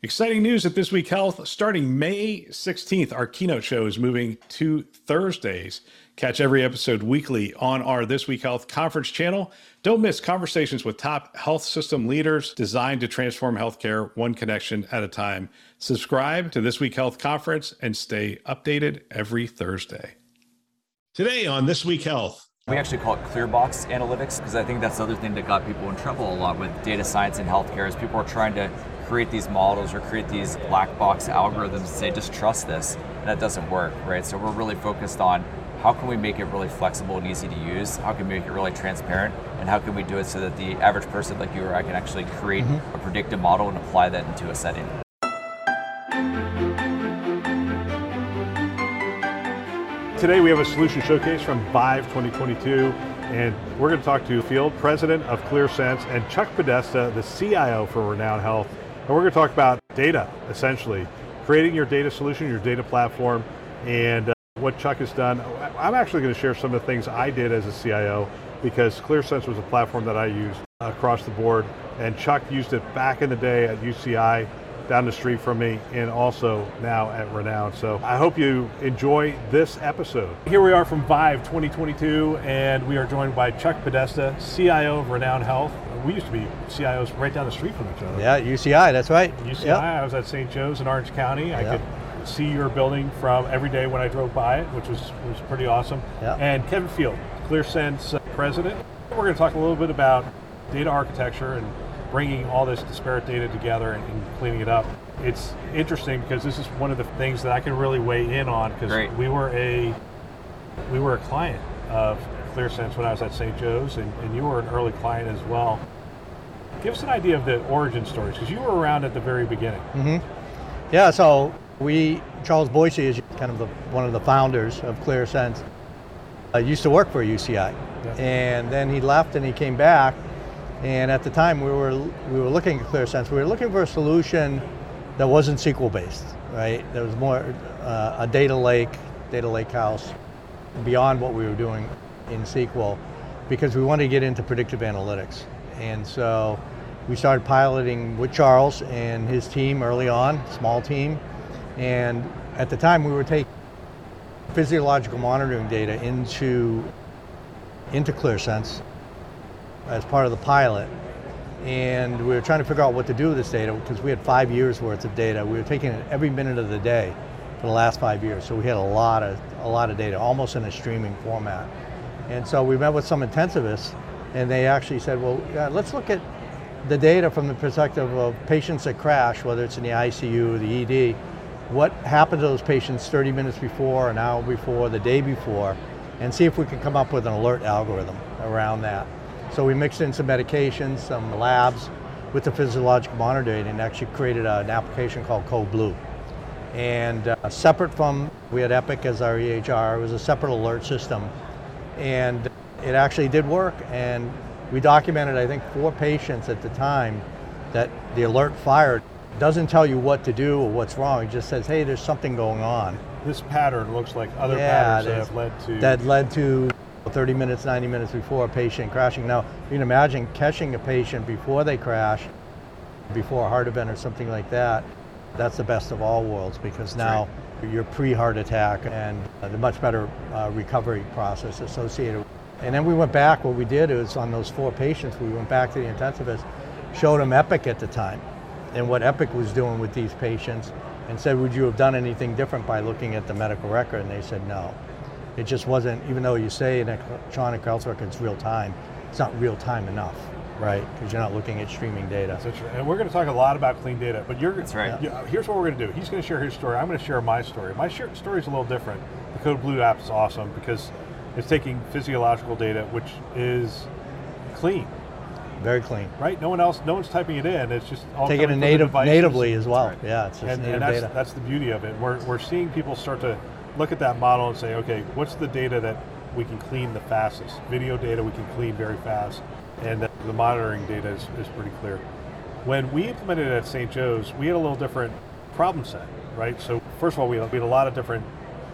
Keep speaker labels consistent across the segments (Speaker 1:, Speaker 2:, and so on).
Speaker 1: Exciting news at This Week Health. Starting May 16th, our keynote show is moving to Thursdays. Catch every episode weekly on our This Week Health conference channel. Don't miss conversations with top health system leaders designed to transform healthcare one connection at a time. Subscribe to This Week Health conference and stay updated every Thursday. Today on This Week Health,
Speaker 2: we actually call it ClearBox analytics because I think that's the other thing that got people in trouble a lot with data science in healthcare is people are trying to create these models or create these black box algorithms and say just trust this and that doesn't work right so we're really focused on how can we make it really flexible and easy to use how can we make it really transparent and how can we do it so that the average person like you or i can actually create mm-hmm. a predictive model and apply that into a setting
Speaker 1: Today we have a solution showcase from Vive 2022 and we're going to talk to Field President of ClearSense and Chuck Podesta, the CIO for Renown Health. And we're going to talk about data, essentially, creating your data solution, your data platform, and uh, what Chuck has done. I'm actually going to share some of the things I did as a CIO because ClearSense was a platform that I used across the board, and Chuck used it back in the day at UCI down the street from me and also now at Renown. So I hope you enjoy this episode. Here we are from Vive 2022 and we are joined by Chuck Podesta, CIO of Renown Health. We used to be CIOs right down the street from each other.
Speaker 3: Yeah, UCI, that's right.
Speaker 1: UCI, yep. I was at St. Joe's in Orange County. I yep. could see your building from every day when I drove by it, which was, was pretty awesome. Yep. And Kevin Field, ClearSense president. We're going to talk a little bit about data architecture and bringing all this disparate data together and, and, cleaning it up. It's interesting because this is one of the things that I can really weigh in on because we were a we were a client of ClearSense when I was at St. Joe's, and, and you were an early client as well. Give us an idea of the origin stories because you were around at the very beginning.
Speaker 3: Mm-hmm. Yeah, so we Charles Boicey is kind of the, one of the founders of ClearSense. I used to work for UCI, yeah. and then he left and he came back and at the time, we were we were looking at ClearSense. We were looking for a solution that wasn't SQL based, right? That was more uh, a data lake, data lake house, beyond what we were doing in SQL, because we wanted to get into predictive analytics. And so we started piloting with Charles and his team early on, small team. And at the time, we were taking physiological monitoring data into into ClearSense as part of the pilot. And we were trying to figure out what to do with this data because we had five years worth of data. We were taking it every minute of the day for the last five years. So we had a lot of a lot of data, almost in a streaming format. And so we met with some intensivists, and they actually said, well, let's look at the data from the perspective of patients that crash, whether it's in the ICU or the ED. What happened to those patients 30 minutes before, an hour before, the day before, and see if we can come up with an alert algorithm around that. So we mixed in some medications, some labs with the physiological monitoring and actually created an application called Code Blue. And uh, separate from, we had Epic as our EHR, it was a separate alert system. And it actually did work. And we documented, I think, four patients at the time that the alert fired. It Doesn't tell you what to do or what's wrong. It just says, hey, there's something going on.
Speaker 1: This pattern looks like other yeah, patterns that have led to.
Speaker 3: That led to 30 minutes, 90 minutes before a patient crashing. Now, you can imagine catching a patient before they crash, before a heart event or something like that. That's the best of all worlds because now right. you're pre-heart attack and the much better uh, recovery process associated. And then we went back, what we did is on those four patients, we went back to the intensivist, showed them Epic at the time and what Epic was doing with these patients and said, would you have done anything different by looking at the medical record? And they said no. It just wasn't, even though you say in electronic health record it's real time, it's not real time enough, right? Because you're not looking at streaming data.
Speaker 1: That's right. And we're going to talk a lot about clean data, but you're That's right. You, here's what we're going to do. He's going to share his story. I'm going to share my story. My story is a little different. The Code Blue app is awesome because it's taking physiological data, which is clean.
Speaker 3: Very clean.
Speaker 1: Right? No one else, no one's typing it in. It's just all
Speaker 3: taking it native, natively as well. Right. Yeah, it's just
Speaker 1: and,
Speaker 3: native
Speaker 1: and that's,
Speaker 3: data.
Speaker 1: that's the beauty of it. We're, we're seeing people start to look at that model and say, okay, what's the data that we can clean the fastest? Video data we can clean very fast, and the monitoring data is, is pretty clear. When we implemented it at St. Joe's, we had a little different problem set, right? So first of all, we had, a lot of different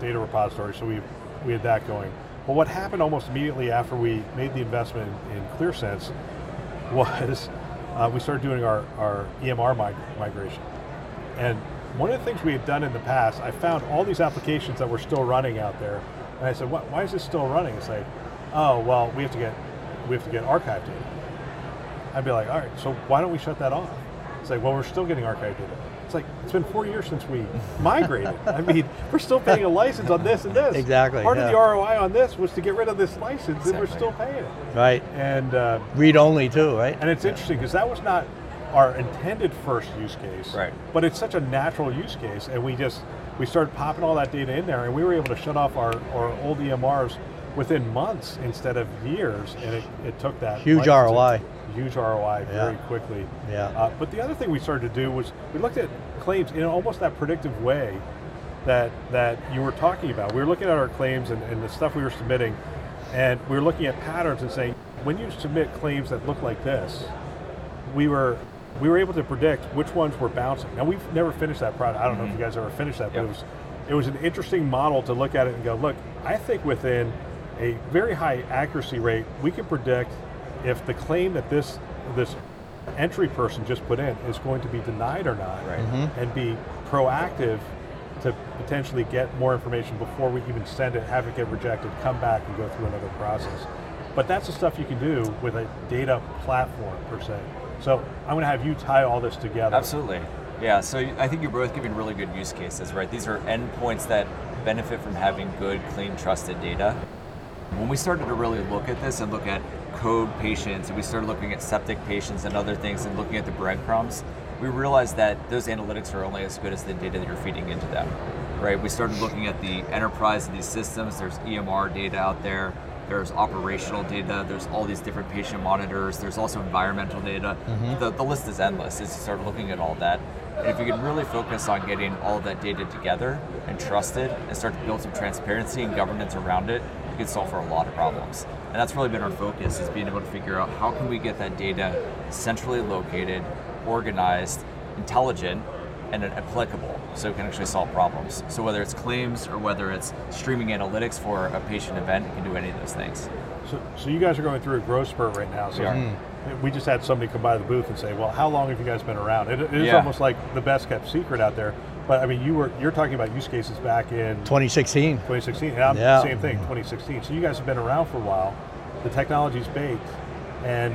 Speaker 1: data repositories, so we, we had that going. But what happened almost immediately after we made the investment in ClearSense was uh, we started doing our, our EMR mig- migration. And one of the things we had done in the past, I found all these applications that were still running out there, and I said, "Why, why is this still running?" It's like, "Oh, well, we have to get we have to get archive data." I'd be like, "All right, so why don't we shut that off?" It's like, "Well, we're still getting archived data." It's like it's been four years since we migrated. I mean, we're still paying a license on this and this.
Speaker 3: Exactly,
Speaker 1: Part
Speaker 3: yeah.
Speaker 1: of the ROI on this was to get rid of this license, and we're still paying it.
Speaker 3: Right.
Speaker 1: And uh,
Speaker 3: Read only too, right?
Speaker 1: and it's interesting because that was not our intended first use case.
Speaker 2: Right.
Speaker 1: But it's such a natural use case, and we just we started popping all that data in there, and we were able to shut off our, our old EMRs within months instead of years, and it, it took that
Speaker 3: Huge ROI.
Speaker 1: Huge ROI very quickly.
Speaker 3: Yeah.
Speaker 1: Uh, but the other thing we started to do was we looked at claims in almost that predictive way that that you were talking about. We were looking at our claims and, and the stuff we were submitting, and we were looking at patterns and saying, when you submit claims that look like this, we were we were able to predict which ones were bouncing. Now we've never finished that product. I don't know if mm-hmm. you guys ever finished that, but
Speaker 2: Yep.
Speaker 1: it was it was an interesting model to look at it and go, look, I think within a very high accuracy rate, we can predict if the claim that this this entry person just put in is going to be denied or not,
Speaker 2: Right. Mm-hmm.
Speaker 1: and be proactive to potentially get more information before we even send it, have it get rejected, come back and go through another process. But that's the stuff you can do with a data platform per se. So I'm going to have you tie all this together.
Speaker 2: Absolutely. Yeah, so I think you're both giving really good use cases, right? These are endpoints that benefit from having good, clean, trusted data. When we started to really look at this and look at code patients, and we started looking at septic patients and other things and looking at the breadcrumbs, we realized that those analytics are only as good as the data that you're feeding into them, right? We started looking at the enterprise of these systems. There's EMR data out there. There's operational data. There's all these different patient monitors. There's also environmental data. Mm-hmm. The, the list is endless as you start looking at all that. And if you can really focus on getting all that data together and trusted and start to build some transparency and governance around it, you can solve for a lot of problems. And that's really been our focus is being able to figure out how can we get that data centrally located, organized, intelligent, and then applicable so it can actually solve problems. So whether it's claims or whether it's streaming analytics for a patient event, it can do any of those things.
Speaker 1: So, so you guys are going through a growth spurt right now. So
Speaker 2: We are.
Speaker 3: Hmm.
Speaker 1: we just had somebody come by the booth and say, "Well, how long have you guys been around?" It, it is
Speaker 2: Yeah.
Speaker 1: almost like the best kept secret out there. But I mean, you were you're talking about use cases back in
Speaker 3: 2016.
Speaker 1: 2016. And I'm
Speaker 3: Yeah.
Speaker 1: same thing, 2016. So you guys have been around for a while. The technology's baked, and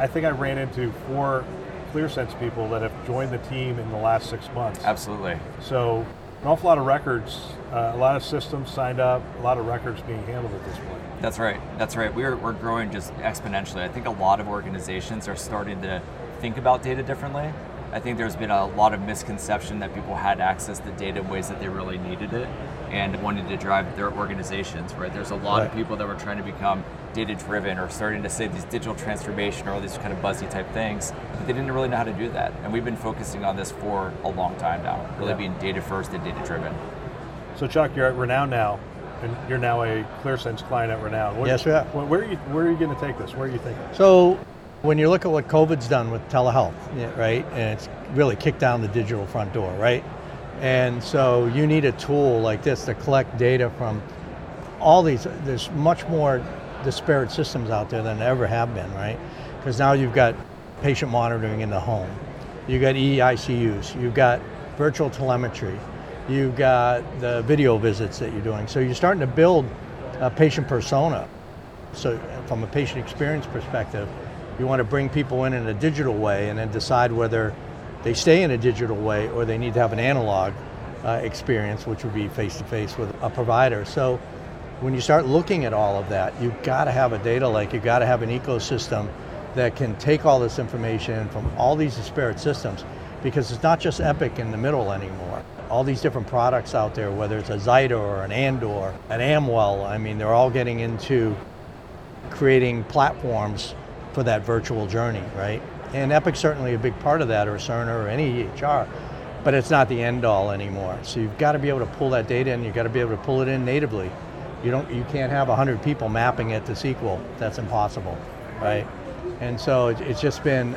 Speaker 1: I think I ran into four ClearSense people that have joined the team in the last six months.
Speaker 2: Absolutely.
Speaker 1: So an awful lot of records, uh, a lot of systems signed up, a lot of records being handled at this point.
Speaker 2: That's right. That's right. We're, we're growing just exponentially. I think a lot of organizations are starting to think about data differently. I think there's been a lot of misconception that people had access to data in ways that they really needed it and wanted to drive their organizations, right? There's a lot of people that were trying to become data driven or starting to say these digital transformation or all these kind of buzzy type things, but they didn't really know how to do that. And we've been focusing on this for a long time now, really
Speaker 1: Yeah.
Speaker 2: being data first and data driven.
Speaker 1: So Chuck, you're at Renown now, and you're now a ClearSense client at Renown. What-
Speaker 3: Yes, we are.
Speaker 1: Where are you Where are you going to take this? Where are you thinking?
Speaker 3: So when you look at what COVID's done with telehealth, right, and it's really kicked down the digital front door, right? And so you need a tool like this to collect data from all these, there's much more disparate systems out there than ever have been, right? Because now you've got patient monitoring in the home, you've got EICUs, you've got virtual telemetry, you've got the video visits that you're doing. So you're starting to build a patient persona. So from a patient experience perspective, you want to bring people in in a digital way and then decide whether they stay in a digital way or they need to have an analog uh, experience, which would be face to face with a provider. So when you start looking at all of that, you've got to have a data lake, you've got to have an ecosystem that can take all this information from all these disparate systems because it's not just Epic in the middle anymore. All these different products out there, whether it's a Zyter or an Andor, an Amwell, I mean, they're all getting into creating platforms for that virtual journey, right? And Epic's certainly a big part of that, or Cerner, or any EHR, but it's not the end all anymore. So you've got to be able to pull that data in. You've got to be able to pull it in natively. You don't, you can't have 100 people mapping it to SQL. That's impossible, right? And so it's just been,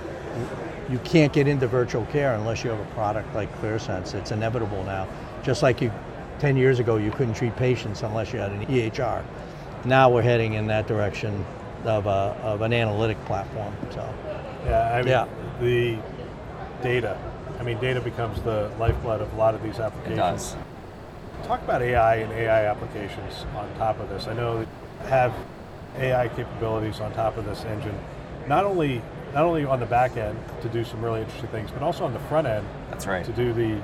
Speaker 3: you can't get into virtual care unless you have a product like ClearSense. It's inevitable now. Just like you, 10 years ago, you couldn't treat patients unless you had an EHR. Now we're heading in that direction of, a, of an analytic platform. So
Speaker 1: Yeah, I mean,
Speaker 3: Yeah.
Speaker 1: the data I mean, data becomes the lifeblood of a lot of these applications.
Speaker 2: It does.
Speaker 1: Talk about AI and AI applications on top of this. I know that have AI capabilities on top of this engine, not only not only on the back end to do some really interesting things, but also on the front end
Speaker 2: That's right.
Speaker 1: to do the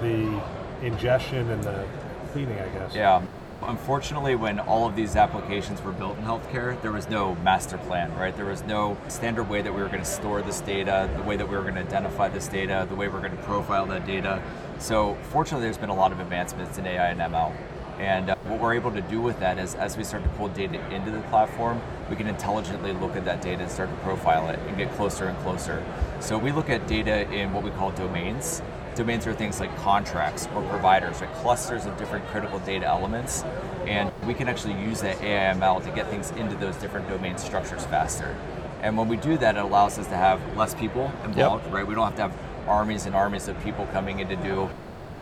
Speaker 1: the ingestion and the cleaning, I guess.
Speaker 2: Yeah. Unfortunately, when all of these applications were built in healthcare, there was no master plan, right? There was no standard way that we were going to store this data, the way that we were going to identify this data, the way we're going to profile that data. So, fortunately, there's been a lot of advancements in AI and ML. And uh, what we're able to do with that is, as we start to pull data into the platform, we can intelligently look at that data and start to profile it and get closer and closer. So, we look at data in what we call domains. Domains are things like contracts or providers, or clusters of different critical data elements. And we can actually use that AIML to get things into those different domain structures faster. And when we do that, it allows us to have less people involved, right? We don't have to have armies and armies of people coming in to do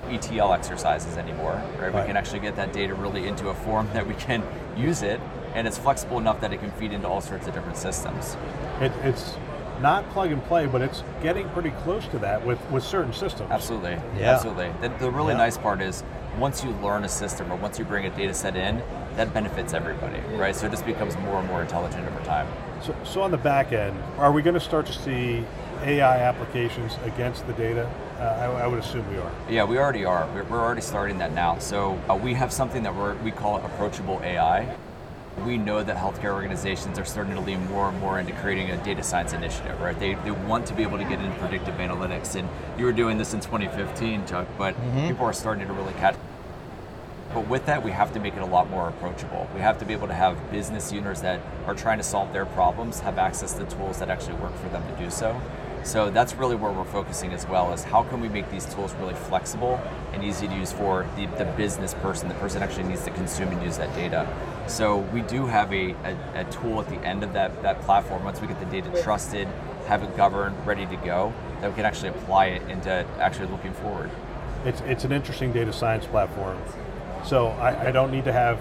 Speaker 2: ETL exercises anymore, right? We can actually get that data really into a form that we can use it, and it's flexible enough that it can feed into all sorts of different systems.
Speaker 1: It, it's not plug and play, but it's getting pretty close to that with, with certain systems.
Speaker 2: Absolutely,
Speaker 3: Yeah.
Speaker 2: absolutely. The, the really
Speaker 3: Yeah.
Speaker 2: nice part is once you learn a system or once you bring a data set in, that benefits everybody, right? So it just becomes more and more intelligent over time.
Speaker 1: So, so on the back end, are we going to start to see AI applications against the data? Uh, I, I would assume we are.
Speaker 2: Yeah, we already are. We're, we're already starting that now. So uh, we have something that we're, we call approachable AI. We know that healthcare organizations are starting to lean more and more into creating a data science initiative, right? They, they want to be able to get into predictive analytics. And you were doing this in 2015, Chuck, but mm-hmm. people are starting to really catch. But with that, we have to make it a lot more approachable. We have to be able to have business owners that are trying to solve their problems have access to tools that actually work for them to do so. So that's really where we're focusing as well is how can we make these tools really flexible and easy to use for the, the business person, the person actually needs to consume and use that data. So we do have a, a, a tool at the end of that, that platform, once we get the data trusted, have it governed, ready to go, that we can actually apply it into actually looking forward.
Speaker 1: It's, it's an interesting data science platform. So I, I don't need to have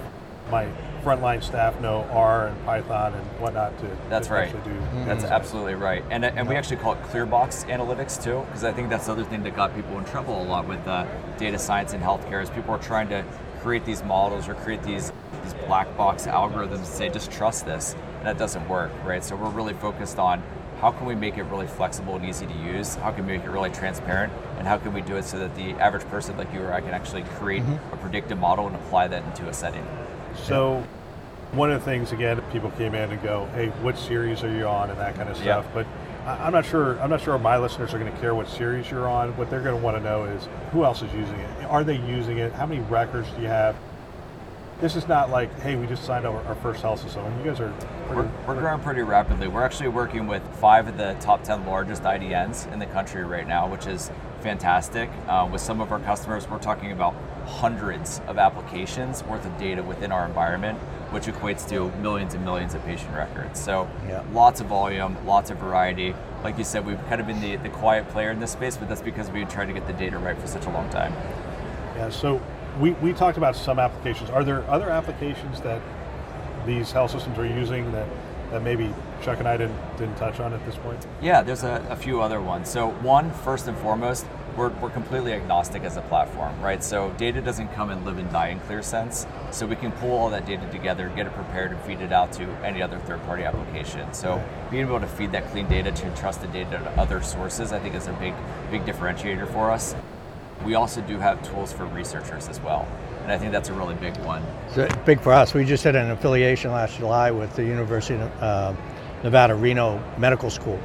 Speaker 1: my frontline staff know R and Python and whatnot to,
Speaker 2: That's
Speaker 1: to
Speaker 2: right.
Speaker 1: actually do.
Speaker 2: That's absolutely right. And, and we actually call it ClearBox analytics too, because I think that's the other thing that got people in trouble a lot with uh, data science in healthcare is people are trying to create these models or create these, these black box algorithms and say, just trust this. And that doesn't work, right? So we're really focused on how can we make it really flexible and easy to use? How can we make it really transparent? And how can we do it so that the average person like you or I can actually create mm-hmm. a predictive model and apply that into a setting?
Speaker 1: So one of the things, again, people came in and go, hey, what series are you on and that kind of stuff. But I- I'm not sure, I'm not sure my listeners are going to care what series you're on. What they're going to want to know is who else is using it? Are they using it? How many records do you have? This is not like, hey, we just signed our, our first health system. You guys are pretty,
Speaker 2: We're, we're growing pretty rapidly. We're actually working with five of the top 10 largest IDNs in the country right now, which is fantastic. Uh, with some of our customers, we're talking about hundreds of applications worth of data within our environment, which equates to millions and millions of patient records. So
Speaker 3: Yeah.
Speaker 2: lots of volume, lots of variety. Like you said, we've kind of been the, the quiet player in this space, but that's because we've trying to get the data right for such a long time.
Speaker 1: Yeah, so we, we talked about some applications. Are there other applications that these health systems are using that, that maybe Chuck and I didn't, didn't touch on at this point?
Speaker 2: Yeah, there's a, a few other ones. So one, first and foremost, we're, we're completely agnostic as a platform, right? So data doesn't come and live and die in ClearSense. So we can pull all that data together, get it prepared, and feed it out to any other third-party application. So being able to feed that clean data to trusted data to other sources, I think is a big, big differentiator for us. We also do have tools for researchers as well. And I think that's a really big one.
Speaker 3: So big for us. We just had an affiliation last July with the University of uh, Nevada, Reno Medical School.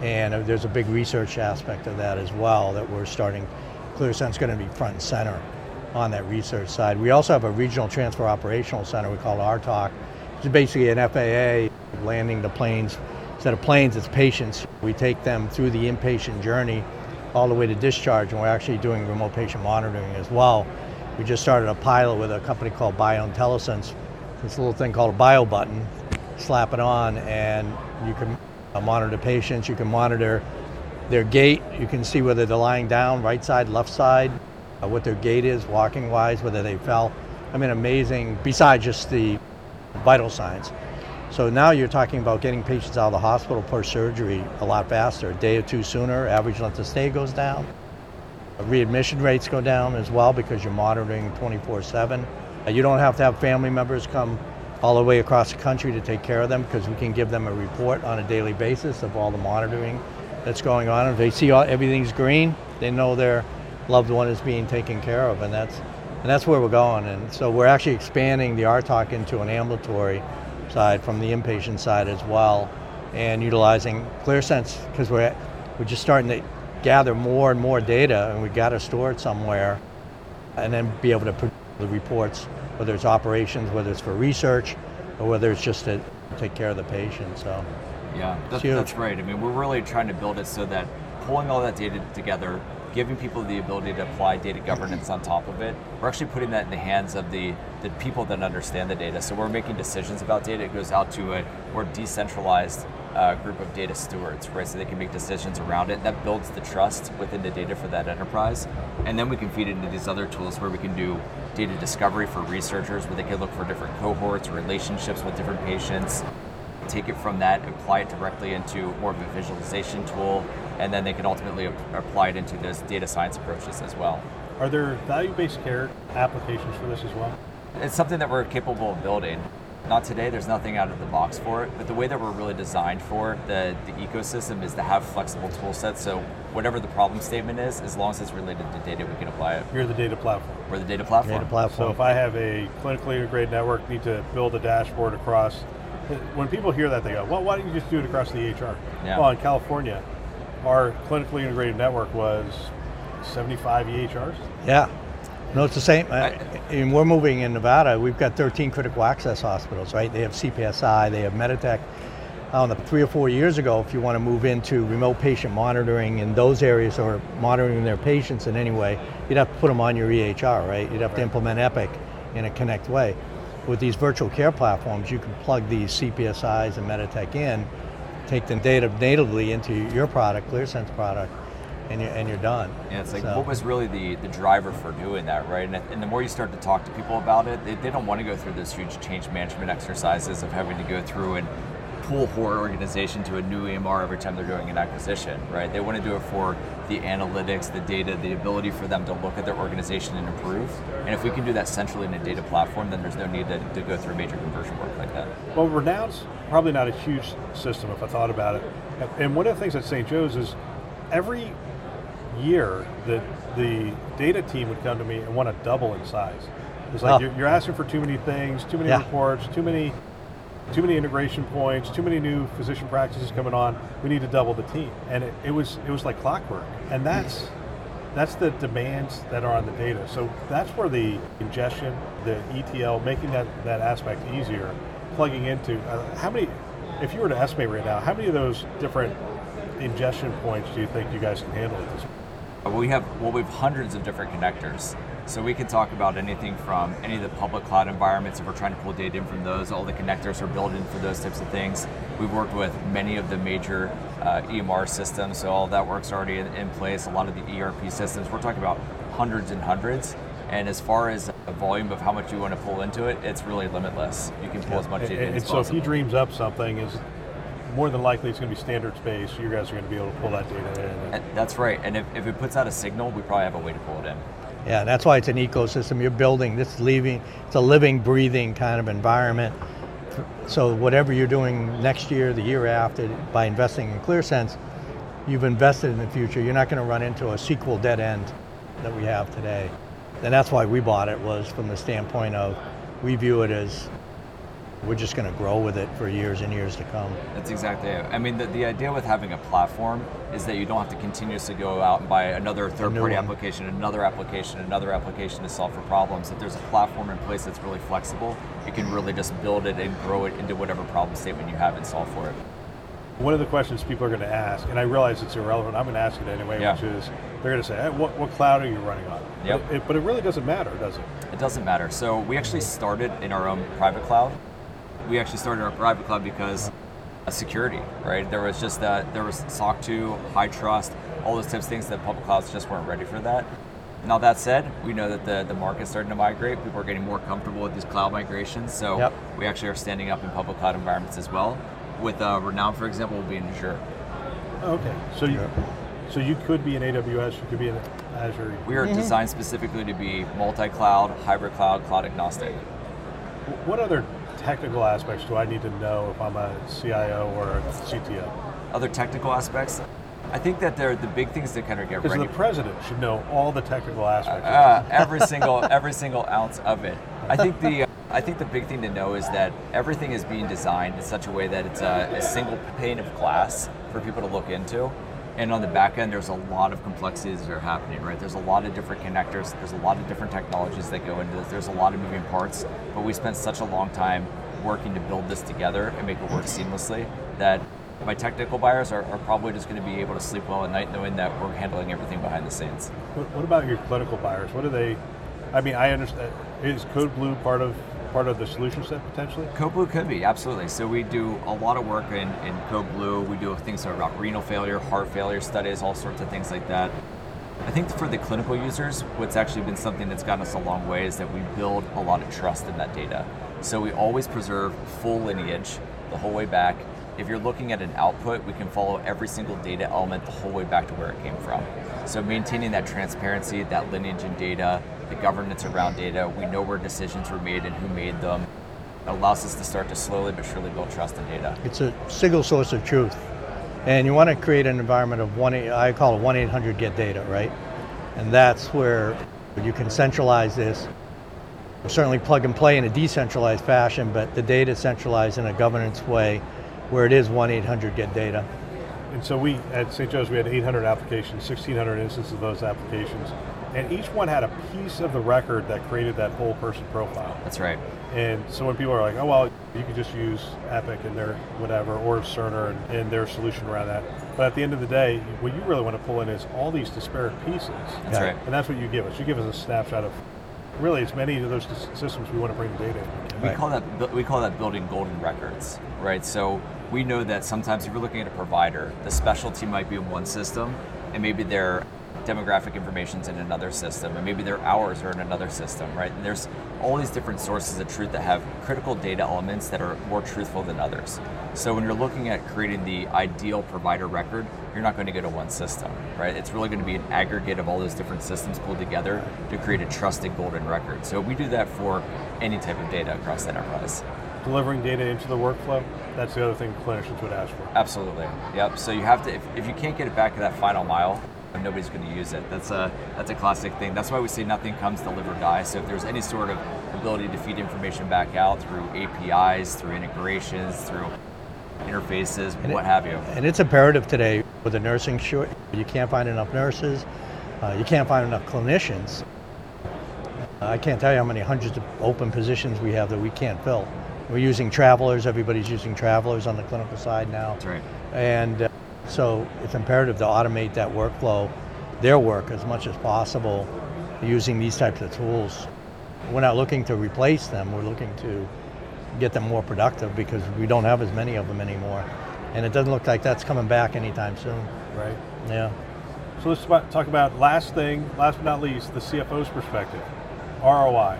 Speaker 3: And uh, there's a big research aspect of that as well that we're starting. ClearSense is going to be front and center on that research side. We also have a regional transfer operational center we call RTOC, is basically an FAA landing the planes. Instead of planes, it's patients. We take them through the inpatient journey all the way to discharge, and we're actually doing remote patient monitoring as well. We just started a pilot with a company called BioIntellisense. This little thing called a bio button. Slap it on, and you can monitor patients. You can monitor their gait. You can see whether they're lying down, right side, left side, uh, what their gait is, walking wise, whether they fell. I mean, amazing. Besides just the vital signs, So now you're talking about getting patients out of the hospital per surgery a lot faster, a day or two sooner. Average length of stay goes down. Readmission rates go down as well because you're monitoring 24 7. You don't have to have family members come all the way across the country to take care of them because we can give them a report on a daily basis of all the monitoring that's going on. If they see all, everything's green, they know their loved one is being taken care of, and that's and that's where we're going. And so we're actually expanding the RTOC into an ambulatory side from the inpatient side as well, and utilizing ClearSense because we're we're just starting to gather more and more data, and we got to store it somewhere, and then be able to produce the reports, whether it's operations, whether it's for research, or whether it's just to take care of the patient. So.
Speaker 2: Yeah, that's, that's right. I mean, we're really trying to build it so that pulling all that data together, giving people the ability to apply data governance on top of it, we're actually putting that in the hands of the, the people that understand the data. So we're making decisions about data. It goes out to a more decentralized uh, group of data stewards, right? So they can make decisions around it. That builds the trust within the data for that enterprise. And then we can feed it into these other tools where we can do data discovery for researchers, where they can look for different cohorts, relationships with different patients, take it from that, apply it directly into more of a visualization tool, and then they can ultimately apply it into those data science approaches as well.
Speaker 1: Are there value-based care applications for this as well?
Speaker 2: It's something that we're capable of building. Not today, there's nothing out of the box for it, but the way that we're really designed for the, the ecosystem is to have flexible tool sets. So whatever the problem statement is, as long as it's related to data, we can apply it.
Speaker 1: You're the data platform.
Speaker 2: We're the data platform.
Speaker 3: Data platform.
Speaker 1: So if I have a clinically integrated network, need to build a dashboard across, when people hear that, they go, well, why don't you just do it across the EHR?
Speaker 2: Yeah.
Speaker 1: Well, in California, our clinically integrated network was 75 EHRs.
Speaker 3: Yeah. No, it's the same. Uh, and we're moving in Nevada. We've got 13 critical access hospitals, right? They have CPSI, they have Meditech. Um, three or four years ago, if you want to move into remote patient monitoring in those areas or monitoring their patients in any way, you'd have to put them on your EHR, right? You'd have
Speaker 1: right.
Speaker 3: to implement Epic in a connect way. With these virtual care platforms, you can plug these CPSIs and Meditech in, take the data natively into your product, ClearSense product, and you're, and you're done.
Speaker 2: Yeah, it's like so. what was really the, the driver for doing that, right? And, and the more you start to talk to people about it, they, they don't want to go through those huge change management exercises of having to go through and pull whole organization to a new EMR every time they're doing an acquisition, right? They want to do it for the analytics, the data, the ability for them to look at their organization and improve. And if we can do that centrally in a data platform, then there's no need to, to go through major conversion work like that.
Speaker 1: Well, Renown's probably not a huge system if I thought about it. And one of the things at St. Joe's is every year that the data team would come to me and want to double in size. It's like oh. you're, you're, asking for too many things, too many yeah. reports, too many too many integration points, too many new physician practices coming on. We need to double the team, and it, it was it was like clockwork, and that's that's the demands that are on the data. So that's where the ingestion, the ETL, making that that aspect easier, plugging into uh, how many. If you were to estimate right now, how many of those different ingestion points do you think you guys can handle at this point?
Speaker 2: We have well, we have hundreds of different connectors. So we can talk about anything from any of the public cloud environments if we're trying to pull data in from those. All the connectors are built in for those types of things. We've worked with many of the major uh, EMR systems, so all that work's already in, in place. A lot of the ERP systems. We're talking about hundreds and hundreds. And as far as the volume of how much you want to pull into it, it's really limitless. You can pull yeah. as much data
Speaker 1: and,
Speaker 2: as
Speaker 1: and
Speaker 2: possible.
Speaker 1: so if he dreams up something, is more than likely it's going to be standard space. You guys are going to be able to pull that data in.
Speaker 2: And that's right. And if, if it puts out a signal, we probably have a way to pull it in.
Speaker 3: Yeah, that's why it's an ecosystem. You're building this leaving, it's a living, breathing kind of environment. So whatever you're doing next year, the year after, by investing in ClearSense, you've invested in the future. You're not going to run into a SQL dead end that we have today. And that's why we bought it was from the standpoint of we view it as we're just going to grow with it for years and years to come.
Speaker 2: That's exactly it. I mean, the, the idea with having a platform is that you don't have to continuously go out and buy another third party application, another application, another application to solve for problems. If there's a platform in place that's really flexible, you can really just build it and grow it into whatever problem statement you have and solve for it.
Speaker 1: One of the questions people are going to ask, and I realize it's irrelevant, I'm going to ask it anyway, yeah. which is they're going to say, hey, what, what cloud are you running on?
Speaker 2: Yep.
Speaker 1: But it, but it really doesn't matter, does it?
Speaker 2: It doesn't matter. So we actually started in our own private cloud we actually started our private cloud because of security, right? There was just that there was SOC 2, HITRUST, all those types of things that public clouds just weren't ready for that. Now that said, we know that the, the market's starting to migrate. People are getting more comfortable with these cloud migrations. So
Speaker 3: Yep.
Speaker 2: we actually are standing up in public cloud environments as well. With uh, Renown, for example, will be in Azure.
Speaker 1: Okay, so you,
Speaker 3: Yeah.
Speaker 1: so you could be in AWS, you could be in Azure.
Speaker 2: We are designed specifically to be multi-cloud, hybrid cloud, cloud agnostic.
Speaker 1: What other technical aspects do I need to know if I'm a CIO or a CTO?
Speaker 2: Other technical aspects, I think that they're the big things to kind of get
Speaker 1: Because the president should know all the technical aspects. of
Speaker 2: uh, every single every single ounce of it. I think the I think the big thing to know is that everything is being designed in such a way that it's a, a single pane of glass for people to look into. And on the back end, there's a lot of complexities that are happening, right? There's a lot of different connectors. There's a lot of different technologies that go into this. There's a lot of moving parts, but we spent such a long time working to build this together and make it work seamlessly that my technical buyers are, are probably just going to be able to sleep well at night knowing that we're handling everything behind the scenes.
Speaker 1: What, about your clinical buyers? What do they? I mean, I understand. Uh, is Code Blue part of part of the solution set potentially?
Speaker 2: Code Blue could be, absolutely. So we do a lot of work in, in. We do things about renal failure, heart failure studies, all sorts of things like that. I think for the clinical users, what's actually been something that's gotten us a long way is that we build a lot of trust in that data. So we always preserve full lineage the whole way back. If you're looking at an output, we can follow every single data element the whole way back to where it came from. So maintaining that transparency, that lineage in data, the governance around data, we know where decisions were made and who made them. It allows us to start to slowly but surely build trust in data.
Speaker 3: It's a single source of truth. And you want to create an environment of one, I call it 1 800 get data, right? And that's where you can centralize this. Certainly plug and play in a decentralized fashion, but the data centralized in a governance way where it is 1 800 get data.
Speaker 1: And so we at St. Joe's we had 800 applications, 1,600 instances of those applications, and each one had a piece of the record that created that whole person profile.
Speaker 2: That's right.
Speaker 1: And so when people are like, oh well, you could just use Epic and their whatever, or Cerner and, and their solution around that. But at the end of the day, what you really want to pull in is all these disparate pieces.
Speaker 2: That's
Speaker 3: Yeah.
Speaker 2: right.
Speaker 1: And that's what you give us. You give us a snapshot of really as many of those systems we want to bring the data in.
Speaker 2: We
Speaker 3: Right.
Speaker 2: call that we call that building golden records, right? So we know that sometimes if you're looking at a provider, the specialty might be in one system, and maybe their demographic information's in another system, and maybe their hours are in another system, right? And there's all these different sources of truth that have critical data elements that are more truthful than others. So when you're looking at creating the ideal provider record, you're not going to go to one system, right? It's really going to be an aggregate of all those different systems pulled together to create a trusted golden record. So we do that for any type of data across the enterprise.
Speaker 1: Delivering data into the workflow, that's the other thing clinicians would ask for.
Speaker 2: Absolutely. Yep. So you have to, if, if you can't get it back to that final mile, nobody's going to use it. That's a that's a classic thing. That's why we say nothing comes to live or die. So if there's any sort of ability to feed information back out through APIs, through integrations, through interfaces,
Speaker 3: And
Speaker 2: what
Speaker 3: it-
Speaker 2: have you.
Speaker 3: And it's imperative today with the nursing short. You can't find enough nurses. Uh, you can't find enough clinicians. I can't tell you how many hundreds of open positions we have that we can't fill. We're using travelers. Everybody's using travelers on the clinical side now.
Speaker 2: That's right.
Speaker 3: And uh, so it's imperative to automate that workflow, their work as much as possible using these types of tools. We're not looking to replace them, we're looking to get them more productive because we don't have as many of them anymore. And it doesn't look like that's coming back anytime soon.
Speaker 1: Right.
Speaker 3: Yeah.
Speaker 1: So let's talk about last thing, last but not least, the CFO's perspective, ROI.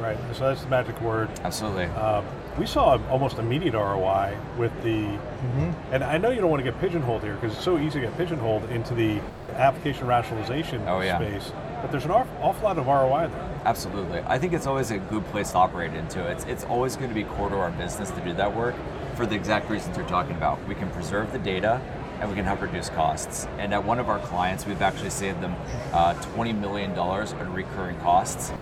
Speaker 1: Right. So that's the magic word.
Speaker 2: Absolutely.
Speaker 1: Um, we saw almost immediate ROI with the, and I know you don't want to get pigeonholed here because it's so easy to get pigeonholed into the application rationalization
Speaker 2: Oh, yeah.
Speaker 1: space, but there's an awful, awful lot of ROI there.
Speaker 2: Absolutely. I think it's always a good place to operate into. It's, it's always going to be core to our business to do that work for the exact reasons you're talking about. We can preserve the data and we can help reduce costs. And at one of our clients, we've actually saved them uh, $20 million in recurring costs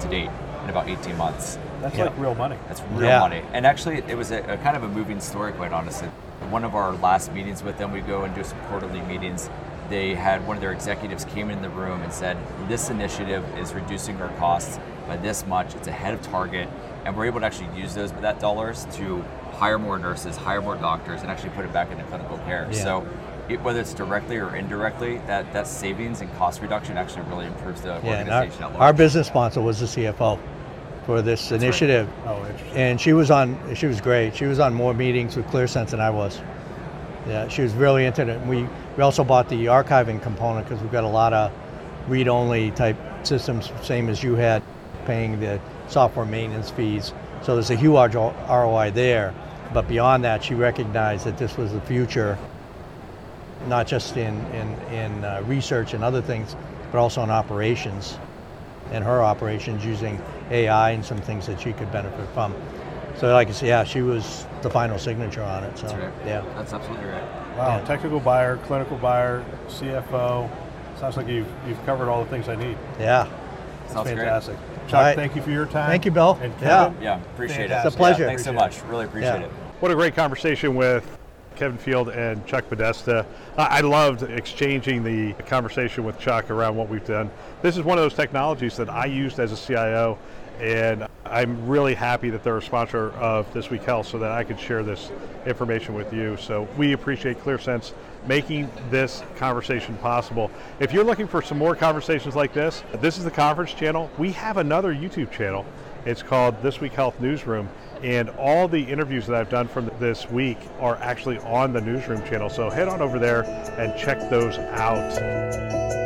Speaker 2: to date in about 18 months.
Speaker 1: That's
Speaker 3: Yeah.
Speaker 1: like real money.
Speaker 2: That's real
Speaker 3: Yeah.
Speaker 2: money. And actually, it was a, a kind of a moving story, quite honestly. One of our last meetings with them, we go and do some quarterly meetings. They had one of their executives came in the room and said, "This initiative is reducing our costs by this much. It's ahead of target, and we're able to actually use those that dollars to hire more nurses, hire more doctors, and actually put it back into clinical care."
Speaker 3: Yeah.
Speaker 2: So. It, whether it's directly or indirectly, that, that savings and cost reduction actually really improves the
Speaker 3: Yeah. And our,
Speaker 2: organization at large.
Speaker 3: our business sponsor was the CFO for this
Speaker 2: right.
Speaker 3: initiative.
Speaker 1: Oh, interesting.
Speaker 3: And she was on. She was great. She was on more meetings with ClearSense than I was. Yeah, she was really into it. We we also bought the archiving component because we've got a lot of read-only type systems, same as you had, paying the software maintenance fees. So there's a huge ROI there. But beyond that, she recognized that this was the future, not just in, in, in uh, research and other things, but also in operations and her operations using AI and some things that she could benefit from. So like I said, yeah, she was the final signature on it. So
Speaker 2: That's right.
Speaker 3: yeah.
Speaker 2: That's absolutely right.
Speaker 1: Wow,
Speaker 3: Yeah.
Speaker 1: technical buyer, clinical buyer, CFO. Sounds like you've, you've covered all the things I need.
Speaker 3: Yeah.
Speaker 1: That's
Speaker 2: Sounds great.
Speaker 1: fantastic. Chuck,
Speaker 3: All right.
Speaker 1: thank you for your time.
Speaker 3: Thank you, Bill.
Speaker 1: And
Speaker 3: Yeah.
Speaker 1: Kevin,
Speaker 2: Yeah, appreciate
Speaker 1: Fantastic.
Speaker 2: it.
Speaker 3: It's a pleasure.
Speaker 2: Yeah, thanks so much. Really appreciate
Speaker 3: Yeah.
Speaker 2: it.
Speaker 1: What a great conversation with Kevin Field and Chuck Podesta. I loved exchanging the conversation with Chuck around what we've done. This is one of those technologies that I used as a CIO, and I'm really happy that they're a sponsor of This Week Health so that I could share this information with you. So we appreciate ClearSense making this conversation possible. If you're looking for some more conversations like this, this is the conference channel. We have another YouTube channel. It's called This Week Health Newsroom, and all the interviews that I've done from this week are actually on the Newsroom channel. So head on over there and check those out.